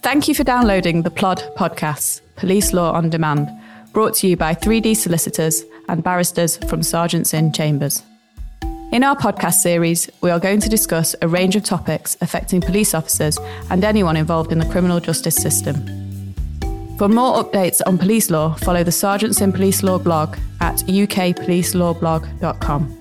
Thank you for downloading the Plod podcasts, Police Law on Demand, brought to you by 3D solicitors and barristers from Serjeants Inn Chambers. In our podcast series, we are going to discuss a range of topics affecting police officers and anyone involved in the criminal justice system. For more updates on police law, follow the Serjeants Inn Police Law blog at ukpolicelawblog.com.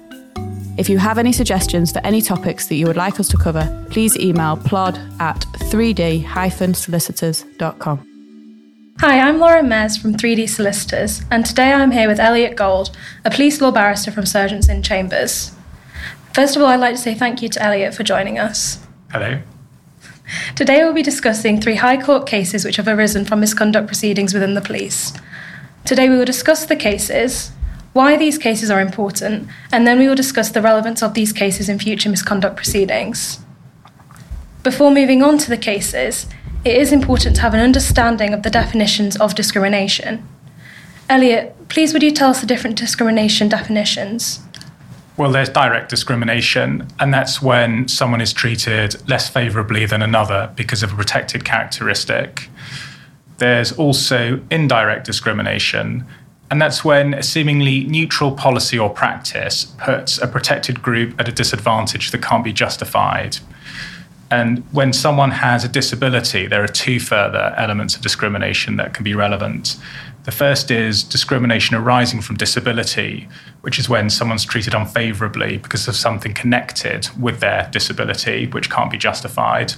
If you have any suggestions for any topics that you would like us to cover, please email plod at 3d-solicitors.com. Hi, I'm Lauren Maires from 3D Solicitors, and today I'm here with Elliot Gold, a police law barrister from Serjeants Inn Chambers. First of all, I'd like to say thank you to Elliot for joining us. Hello. Today we'll be discussing three High Court cases which have arisen from misconduct proceedings within the police. Today we will discuss the cases, why these cases are important, and then we will discuss the relevance of these cases in future misconduct proceedings. Before moving on to the cases, it is important to have an understanding of the definitions of discrimination. Elliot, please would you tell us the different discrimination definitions? Well, there's direct discrimination, and that's when someone is treated less favourably than another because of a protected characteristic. There's also indirect discrimination, and that's when a seemingly neutral policy or practice puts a protected group at a disadvantage that can't be justified. And when someone has a disability, there are two further elements of discrimination that can be relevant. The first is discrimination arising from disability, which is when someone's treated unfavorably because of something connected with their disability, which can't be justified,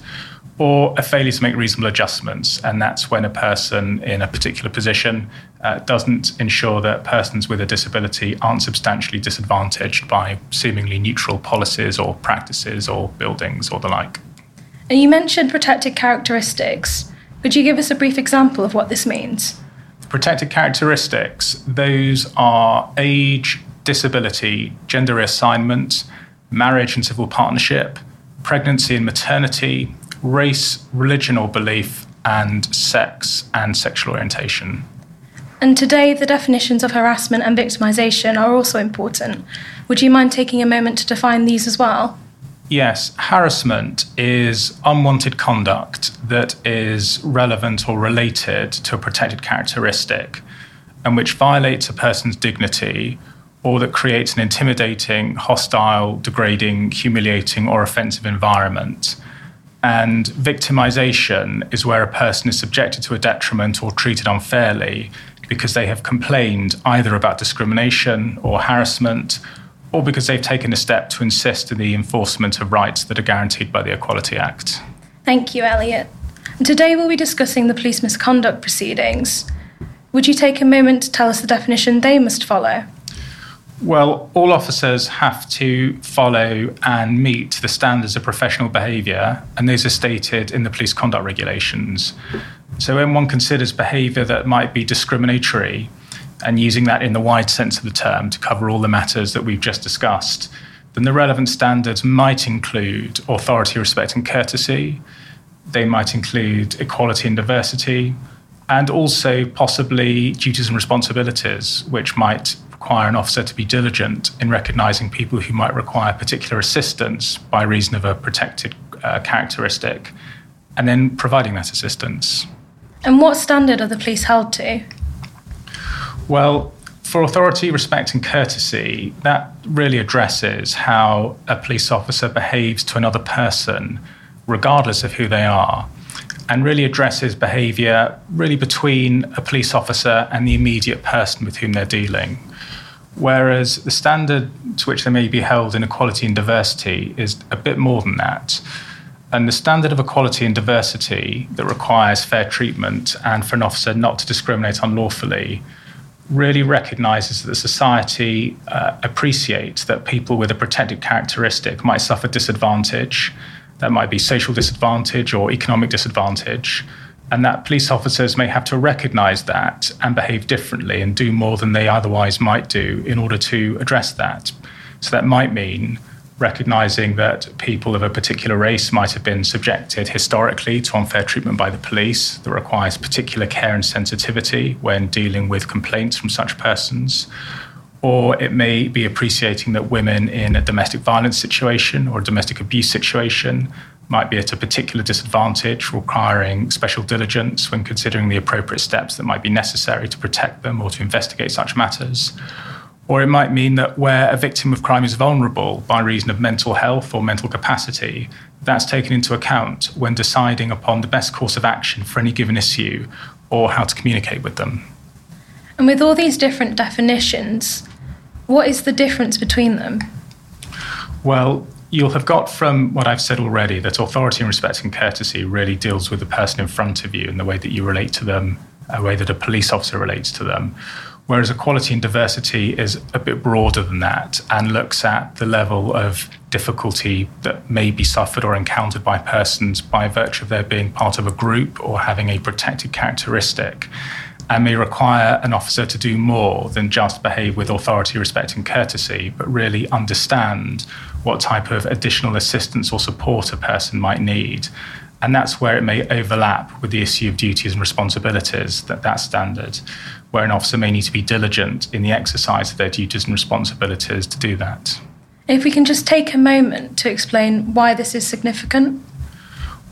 or a failure to make reasonable adjustments. And that's when a person in a particular position uh, doesn't ensure that persons with a disability aren't substantially disadvantaged by seemingly neutral policies or practices or buildings or the like. And you mentioned protected characteristics. Could you give us a brief example of what this means? Protected characteristics, those are age, disability, gender reassignment, marriage and civil partnership, pregnancy and maternity, race, religion or belief, and sex and sexual orientation. And today, the definitions of harassment and victimisation are also important. Would you mind taking a moment to define these as well? Yes, harassment is unwanted conduct that is relevant or related to a protected characteristic and which violates a person's dignity or that creates an intimidating, hostile, degrading, humiliating, or offensive environment. And victimization is where a person is subjected to a detriment or treated unfairly because they have complained either about discrimination or harassment or because they've taken a step to insist in the enforcement of rights that are guaranteed by the Equality Act. Thank you, Elliot. And today we'll be discussing the police misconduct proceedings. Would you take a moment to tell us the definition they must follow? Well, all officers have to follow and meet the standards of professional behaviour, and those are stated in the police conduct regulations. So, when one considers behaviour that might be discriminatory, and using that in the wide sense of the term to cover all the matters that we've just discussed, then the relevant standards might include authority, respect, and courtesy. They might include equality and diversity, and also possibly duties and responsibilities, which might require an officer to be diligent in recognizing people who might require particular assistance by reason of a protected uh, characteristic, and then providing that assistance. And what standard are the police held to? Well, for authority, respect, and courtesy, that really addresses how a police officer behaves to another person, regardless of who they are, and really addresses behaviour really between a police officer and the immediate person with whom they're dealing. Whereas the standard to which they may be held in equality and diversity is a bit more than that. And the standard of equality and diversity that requires fair treatment and for an officer not to discriminate unlawfully really recognizes that society uh, appreciates that people with a protected characteristic might suffer disadvantage. That might be social disadvantage or economic disadvantage. And that police officers may have to recognize that and behave differently and do more than they otherwise might do in order to address that. So that might mean recognizing that people of a particular race might have been subjected historically to unfair treatment by the police that requires particular care and sensitivity when dealing with complaints from such persons. Or it may be appreciating that women in a domestic violence situation or a domestic abuse situation might be at a particular disadvantage, requiring special diligence when considering the appropriate steps that might be necessary to protect them or to investigate such matters. Or it might mean that where a victim of crime is vulnerable by reason of mental health or mental capacity, that's taken into account when deciding upon the best course of action for any given issue or how to communicate with them. And with all these different definitions, what is the difference between them? Well, you'll have got from what I've said already that authority and respect and courtesy really deals with the person in front of you and the way that you relate to them, a way that a police officer relates to them. Whereas equality and diversity is a bit broader than that and looks at the level of difficulty that may be suffered or encountered by persons by virtue of their being part of a group or having a protected characteristic and may require an officer to do more than just behave with authority, respect, and courtesy, but really understand what type of additional assistance or support a person might need. And that's where it may overlap with the issue of duties and responsibilities, that that standard, where an officer may need to be diligent in the exercise of their duties and responsibilities to do that. If we can just take a moment to explain why this is significant.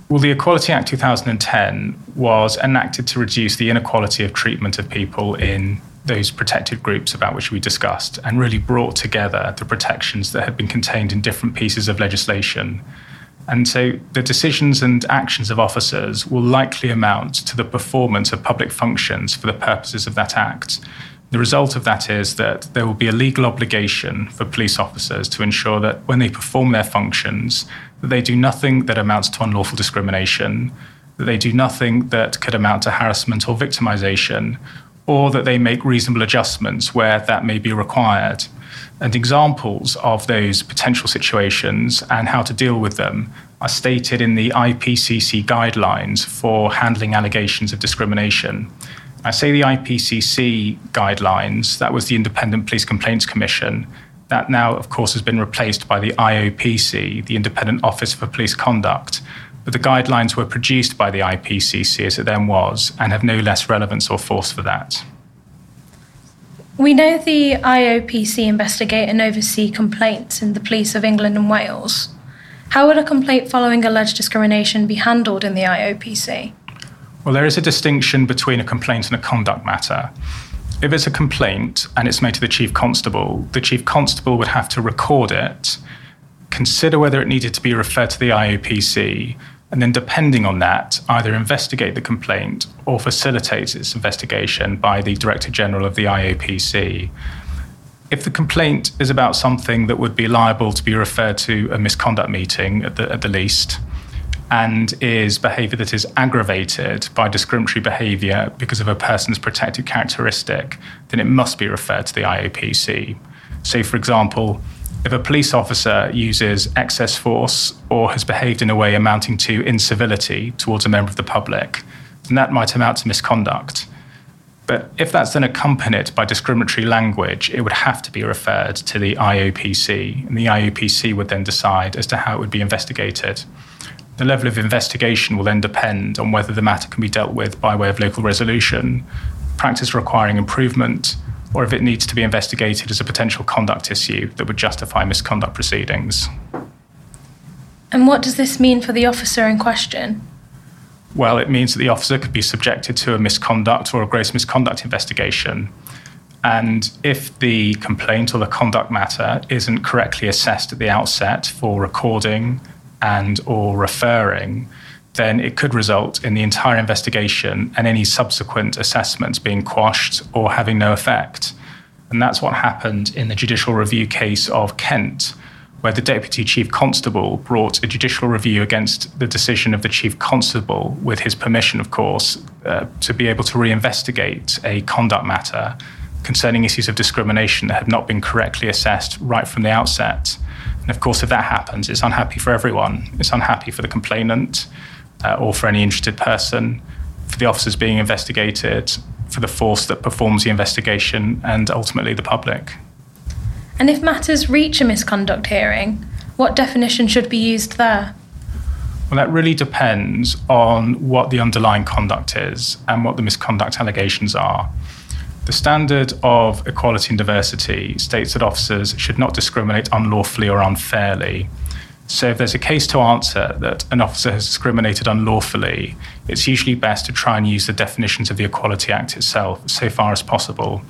Well, the Equality Act 2010 was enacted to reduce the inequality of treatment of people in those protected groups about which we discussed and really brought together the protections that had been contained in different pieces of legislation. And so the decisions and actions of officers will likely amount to the performance of public functions for the purposes of that act. The result of that is that there will be a legal obligation for police officers to ensure that when they perform their functions, that they do nothing that amounts to unlawful discrimination, that they do nothing that could amount to harassment or victimization, or that they make reasonable adjustments where that may be required. And examples of those potential situations and how to deal with them are stated in the IPCC guidelines for handling allegations of discrimination. I say the IPCC guidelines, that was the Independent Police Complaints Commission, that now, of course, has been replaced by the IOPC, the Independent Office for Police Conduct. But the guidelines were produced by the IPCC as it then was and have no less relevance or force for that. We know the IOPC investigate and oversee complaints in the police of England and Wales. How would a complaint following alleged discrimination be handled in the IOPC? Well, there is a distinction between a complaint and a conduct matter if it's a complaint and it's made to the chief constable, the chief constable would have to record it, consider whether it needed to be referred to the IOPC, and then, depending on that, either investigate the complaint or facilitate its investigation by the Director General of the IOPC. If the complaint is about something that would be liable to be referred to a misconduct meeting at the, at the least, and is behavior that is aggravated by discriminatory behavior because of a person's protected characteristic, then it must be referred to the IOPC. So, for example, if a police officer uses excess force or has behaved in a way amounting to incivility towards a member of the public, then that might amount to misconduct. But if that's then accompanied by discriminatory language, it would have to be referred to the IOPC, and the IOPC would then decide as to how it would be investigated. The level of investigation will then depend on whether the matter can be dealt with by way of local resolution, practice requiring improvement, or if it needs to be investigated as a potential conduct issue that would justify misconduct proceedings. And what does this mean for the officer in question? Well, it means that the officer could be subjected to a misconduct or a gross misconduct investigation. And if the complaint or the conduct matter isn't correctly assessed at the outset for recording, and or referring, then it could result in the entire investigation and any subsequent assessments being quashed or having no effect. And that's what happened in the judicial review case of Kent, where the Deputy Chief Constable brought a judicial review against the decision of the Chief Constable, with his permission, of course, uh, to be able to reinvestigate a conduct matter concerning issues of discrimination that had not been correctly assessed right from the outset. And of course, if that happens, it's unhappy for everyone. It's unhappy for the complainant uh, or for any interested person, for the officers being investigated, for the force that performs the investigation, and ultimately the public. And if matters reach a misconduct hearing, what definition should be used there? Well, that really depends on what the underlying conduct is and what the misconduct allegations are. The standard of equality and diversity states that officers should not discriminate unlawfully or unfairly. So, if there's a case to answer that an officer has discriminated unlawfully, it's usually best to try and use the definitions of the Equality Act itself so far as possible.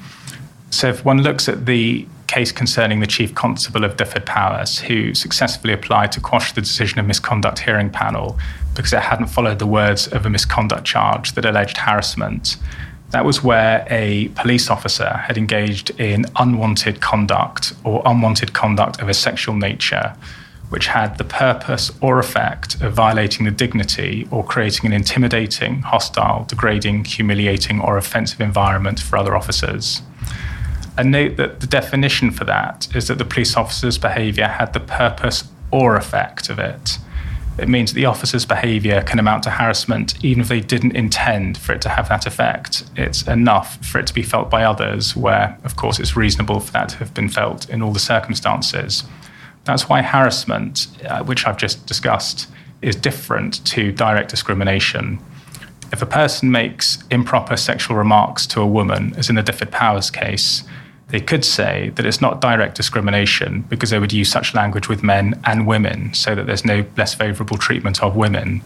So, if one looks at the case concerning the Chief Constable of Dyfed-Powys, who successfully applied to quash the decision of misconduct hearing panel because it hadn't followed the words of a misconduct charge that alleged harassment, that was where a police officer had engaged in unwanted conduct or unwanted conduct of a sexual nature which had the purpose or effect of violating the dignity or creating an intimidating, hostile, degrading, humiliating, or offensive environment for other officers. And note that the definition for that is that the police officer's behaviour had the purpose or effect of it. It means that the officer's behaviour can amount to harassment even if they didn't intend for it to have that effect. It's enough for it to be felt by others, where, of course, it's reasonable for that to have been felt in all the circumstances. That's why harassment, uh, which I've just discussed, is different to direct discrimination. If a person makes improper sexual remarks to a woman, as in the Dyfed-Powys case, they could say that it's not direct discrimination because they would use such language with men and women so that there's no less favourable treatment of women.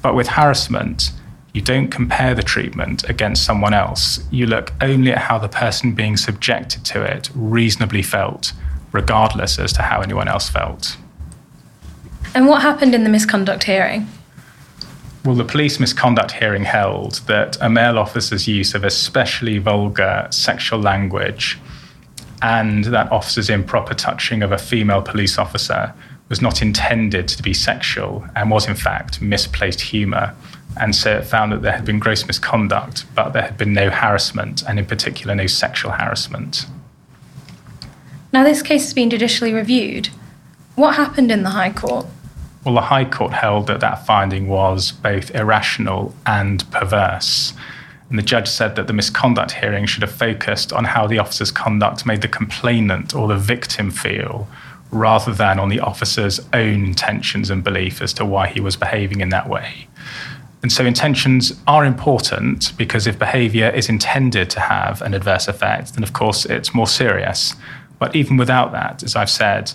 But with harassment, you don't compare the treatment against someone else. You look only at how the person being subjected to it reasonably felt regardless as to how anyone else felt. And what happened in the misconduct hearing? Well, the police misconduct hearing held that a male officer's use of especially vulgar sexual language and that officer's improper touching of a female police officer was not intended to be sexual and was, in fact, misplaced humour. And so it found that there had been gross misconduct, but there had been no harassment, and in particular, no sexual harassment. Now, this case has been judicially reviewed. What happened in the High Court? Well, the High Court held that that finding was both irrational and perverse. And the judge said that the misconduct hearing should have focused on how the officer's conduct made the complainant or the victim feel, rather than on the officer's own intentions and belief as to why he was behaving in that way. And so intentions are important because if behavior is intended to have an adverse effect, then of course it's more serious. But even without that, as I've said,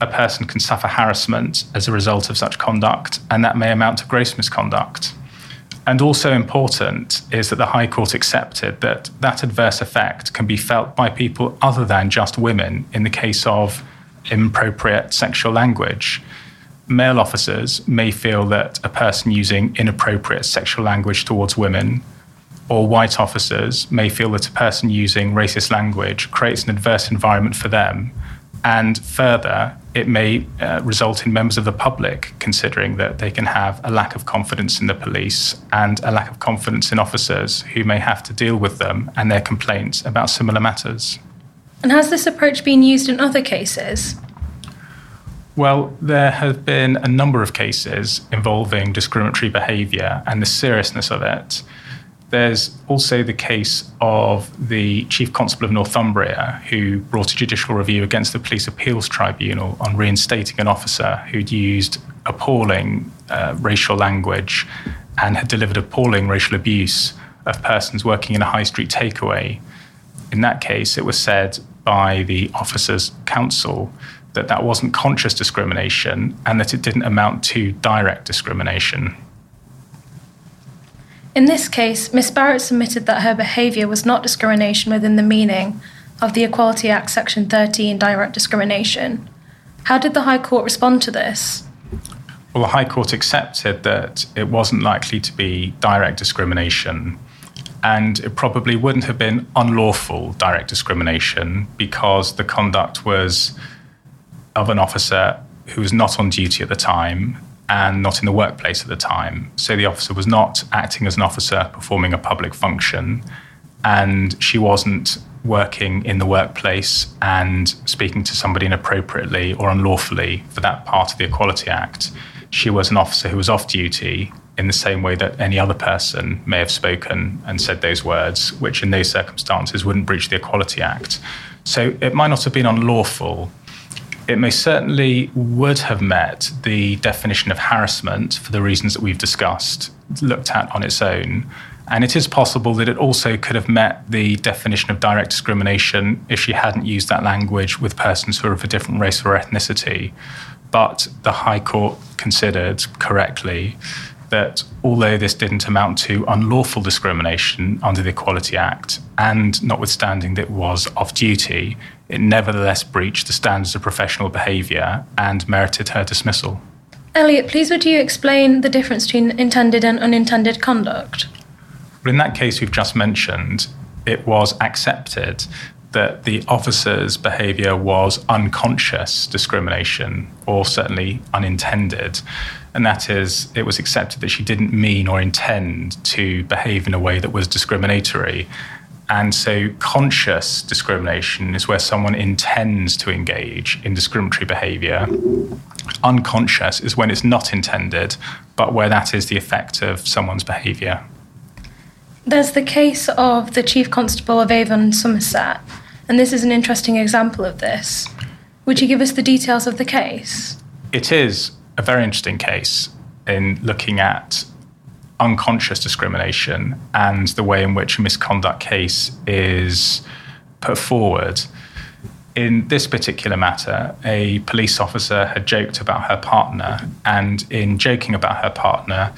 a person can suffer harassment as a result of such conduct, and that may amount to gross misconduct. And also important is that the High Court accepted that that adverse effect can be felt by people other than just women in the case of inappropriate sexual language. Male officers may feel that a person using inappropriate sexual language towards women or white officers may feel that a person using racist language creates an adverse environment for them. And further, it may uh, result in members of the public considering that they can have a lack of confidence in the police and a lack of confidence in officers who may have to deal with them and their complaints about similar matters. And has this approach been used in other cases? Well, there have been a number of cases involving discriminatory behaviour and the seriousness of it. There's also the case of the Chief Constable of Northumbria, who brought a judicial review against the Police Appeals Tribunal on reinstating an officer who'd used appalling uh, racial language and had delivered appalling racial abuse of persons working in a high street takeaway. In that case, it was said by the officer's counsel that that wasn't conscious discrimination and that it didn't amount to direct discrimination. In this case, Miss Barrett submitted that her behaviour was not discrimination within the meaning of the Equality Act Section 13 direct discrimination. How did the High Court respond to this? Well, the High Court accepted that it wasn't likely to be direct discrimination, and it probably wouldn't have been unlawful direct discrimination because the conduct was of an officer who was not on duty at the time and not in the workplace at the time. So the officer was not acting as an officer performing a public function, and she wasn't working in the workplace and speaking to somebody inappropriately or unlawfully for that part of the Equality Act. She was an officer who was off duty in the same way that any other person may have spoken and said those words, which in those circumstances wouldn't breach the Equality Act. So it might not have been unlawful, it most certainly would have met the definition of harassment for the reasons that we've discussed, looked at on its own. And it is possible that it also could have met the definition of direct discrimination if she hadn't used that language with persons who are of a different race or ethnicity. But the High Court considered correctly that although this didn't amount to unlawful discrimination under the Equality Act, and notwithstanding that it was off duty, it nevertheless breached the standards of professional behaviour and merited her dismissal. Elliot, please would you explain the difference between intended and unintended conduct? Well, in that case we've just mentioned, it was accepted that the officer's behaviour was unconscious discrimination, or certainly unintended. And that is, it was accepted that she didn't mean or intend to behave in a way that was discriminatory. And so, conscious discrimination is where someone intends to engage in discriminatory behaviour. Unconscious is when it's not intended, but where that is the effect of someone's behaviour. There's the case of the Chief Constable of Avon Somerset, and this is an interesting example of this. Would you give us the details of the case? It is a very interesting case in looking at unconscious discrimination and the way in which a misconduct case is put forward. In this particular matter, a police officer had joked about her partner, and in joking about her partner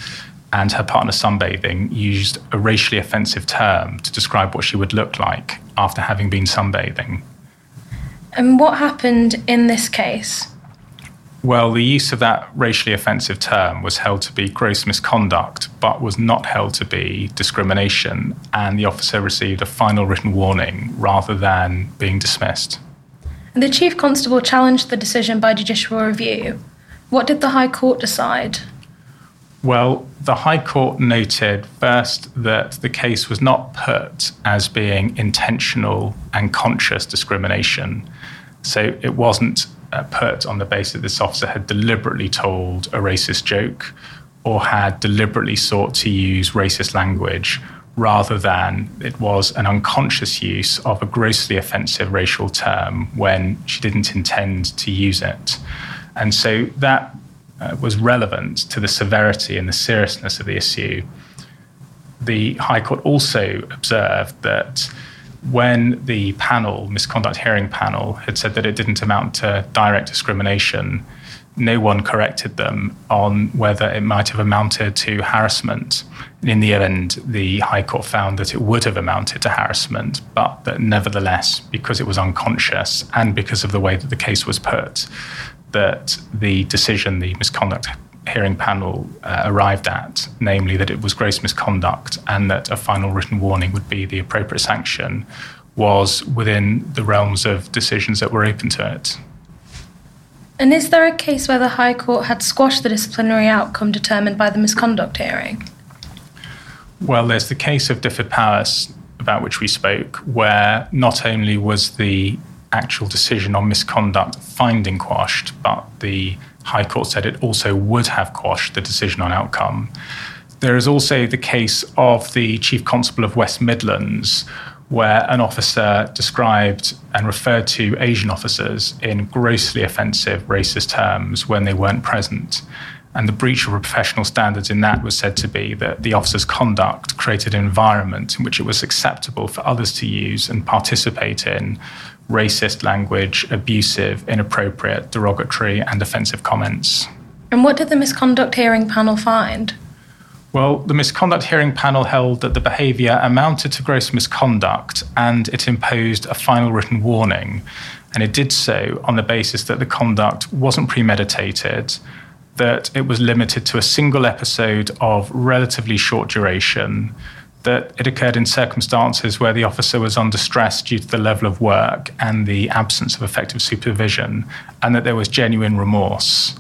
and her partner sunbathing, used a racially offensive term to describe what she would look like after having been sunbathing. And what happened in this case? Well, the use of that racially offensive term was held to be gross misconduct, but was not held to be discrimination, and the officer received a final written warning rather than being dismissed. The Chief Constable challenged the decision by judicial review. What did the High Court decide? Well, the High Court noted first that the case was not put as being intentional and conscious discrimination. So it wasn't uh, put on the basis that this officer had deliberately told a racist joke or had deliberately sought to use racist language rather than it was an unconscious use of a grossly offensive racial term when she didn't intend to use it. And so that uh, was relevant to the severity and the seriousness of the issue. The High Court also observed that when the panel, misconduct hearing panel, had said that it didn't amount to direct discrimination, no one corrected them on whether it might have amounted to harassment. And in the end, the High Court found that it would have amounted to harassment, but that nevertheless, because it was unconscious and because of the way that the case was put, that the decision the misconduct hearing panel uh, arrived at, namely that it was gross misconduct and that a final written warning would be the appropriate sanction, was within the realms of decisions that were open to it. And is there a case where the High Court had squashed the disciplinary outcome determined by the misconduct hearing? Well, there's the case of Dyfed Powys, about which we spoke, where not only was the actual decision on misconduct finding quashed, but the High Court said it also would have quashed the decision on outcome. There is also the case of the Chief Constable of West Midlands, where an officer described and referred to Asian officers in grossly offensive racist terms when they weren't present. And the breach of professional standards in that was said to be that the officer's conduct created an environment in which it was acceptable for others to use and participate in racist language, abusive, inappropriate, derogatory, and offensive comments. And what did the misconduct hearing panel find? Well, the misconduct hearing panel held that the behaviour amounted to gross misconduct and it imposed a final written warning. And it did so on the basis that the conduct wasn't premeditated, that it was limited to a single episode of relatively short duration, that it occurred in circumstances where the officer was under stress due to the level of work and the absence of effective supervision, and that there was genuine remorse.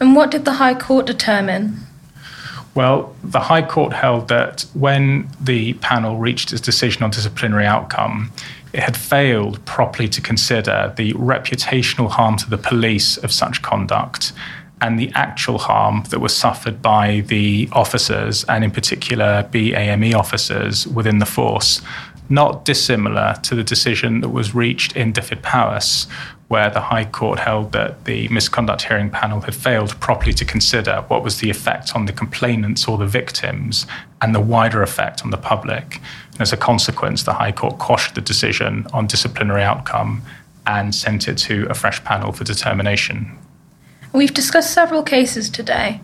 And what did the High Court determine? Well, the High Court held that when the panel reached its decision on disciplinary outcome, it had failed properly to consider the reputational harm to the police of such conduct and the actual harm that was suffered by the officers, and in particular BAME officers within the force, not dissimilar to the decision that was reached in Dyfed Powys, where the High Court held that the misconduct hearing panel had failed properly to consider what was the effect on the complainants or the victims and the wider effect on the public. As a consequence, the High Court quashed the decision on disciplinary outcome and sent it to a fresh panel for determination. We've discussed several cases today.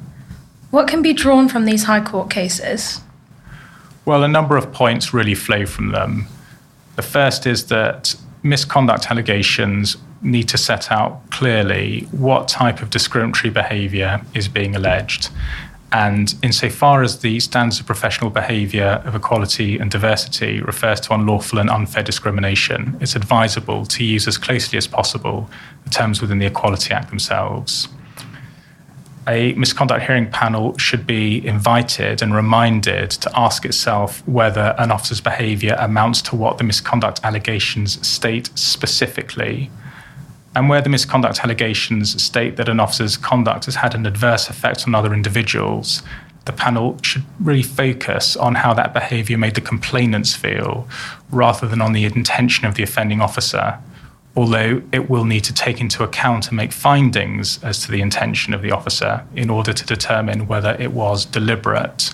What can be drawn from these High Court cases? Well, a number of points really flow from them. The first is that misconduct allegations need to set out clearly what type of discriminatory behaviour is being alleged. And insofar as the standards of professional behaviour of equality and diversity refers to unlawful and unfair discrimination, it's advisable to use as closely as possible the terms within the Equality Act themselves a misconduct hearing panel should be invited and reminded to ask itself whether an officer's behaviour amounts to what the misconduct allegations state specifically. And where the misconduct allegations state that an officer's conduct has had an adverse effect on other individuals, the panel should really focus on how that behaviour made the complainants feel rather than on the intention of the offending officer although it will need to take into account and make findings as to the intention of the officer in order to determine whether it was deliberate,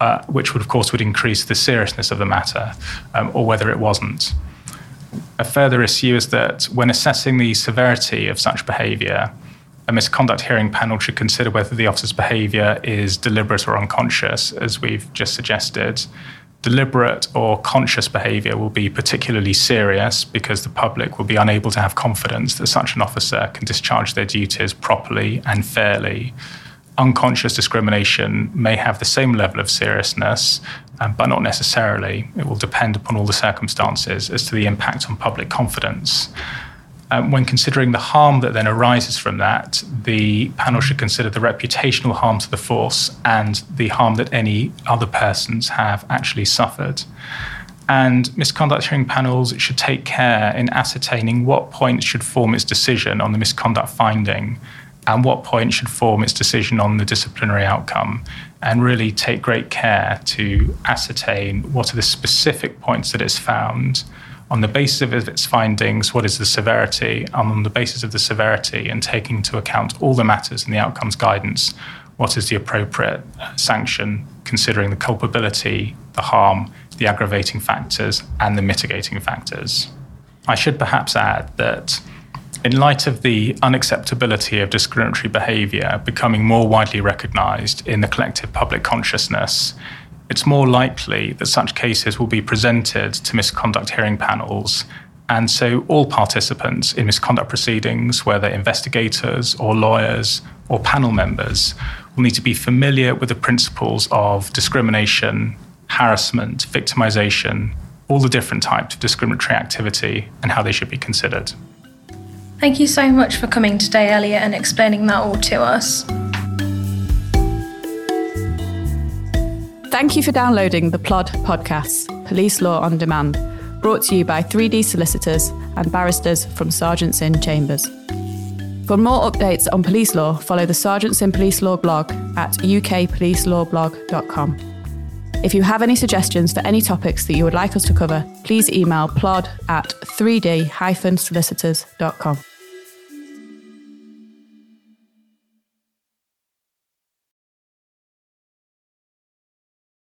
uh, which would, of course, would increase the seriousness of the matter, um, or whether it wasn't. A further issue is that when assessing the severity of such behaviour, a misconduct hearing panel should consider whether the officer's behaviour is deliberate or unconscious, as we've just suggested deliberate or conscious behaviour will be particularly serious because the public will be unable to have confidence that such an officer can discharge their duties properly and fairly. Unconscious discrimination may have the same level of seriousness, um, but not necessarily. It will depend upon all the circumstances as to the impact on public confidence um, when considering the harm that then arises from that, the panel should consider the reputational harm to the force and the harm that any other persons have actually suffered. And misconduct hearing panels should take care in ascertaining what points should form its decision on the misconduct finding and what point should form its decision on the disciplinary outcome, and really take great care to ascertain what are the specific points that it's found on the basis of its findings, what is the severity, and on the basis of the severity and taking into account all the matters in the outcomes guidance, what is the appropriate sanction, considering the culpability, the harm, the aggravating factors, and the mitigating factors. I should perhaps add that in light of the unacceptability of discriminatory behaviour becoming more widely recognised in the collective public consciousness, it's more likely that such cases will be presented to misconduct hearing panels. And so, all participants in misconduct proceedings, whether investigators or lawyers or panel members, will need to be familiar with the principles of discrimination, harassment, victimization, all the different types of discriminatory activity, and how they should be considered. Thank you so much for coming today, Elliot, and explaining that all to us. Thank you for downloading the Plod podcast, Police Law on Demand, brought to you by 3D solicitors and barristers from Serjeants Inn Chambers. For more updates on police law, follow the Serjeants Inn Police Law blog at ukpolicelawblog.com. If you have any suggestions for any topics that you would like us to cover, please email plod at 3d-solicitors.com.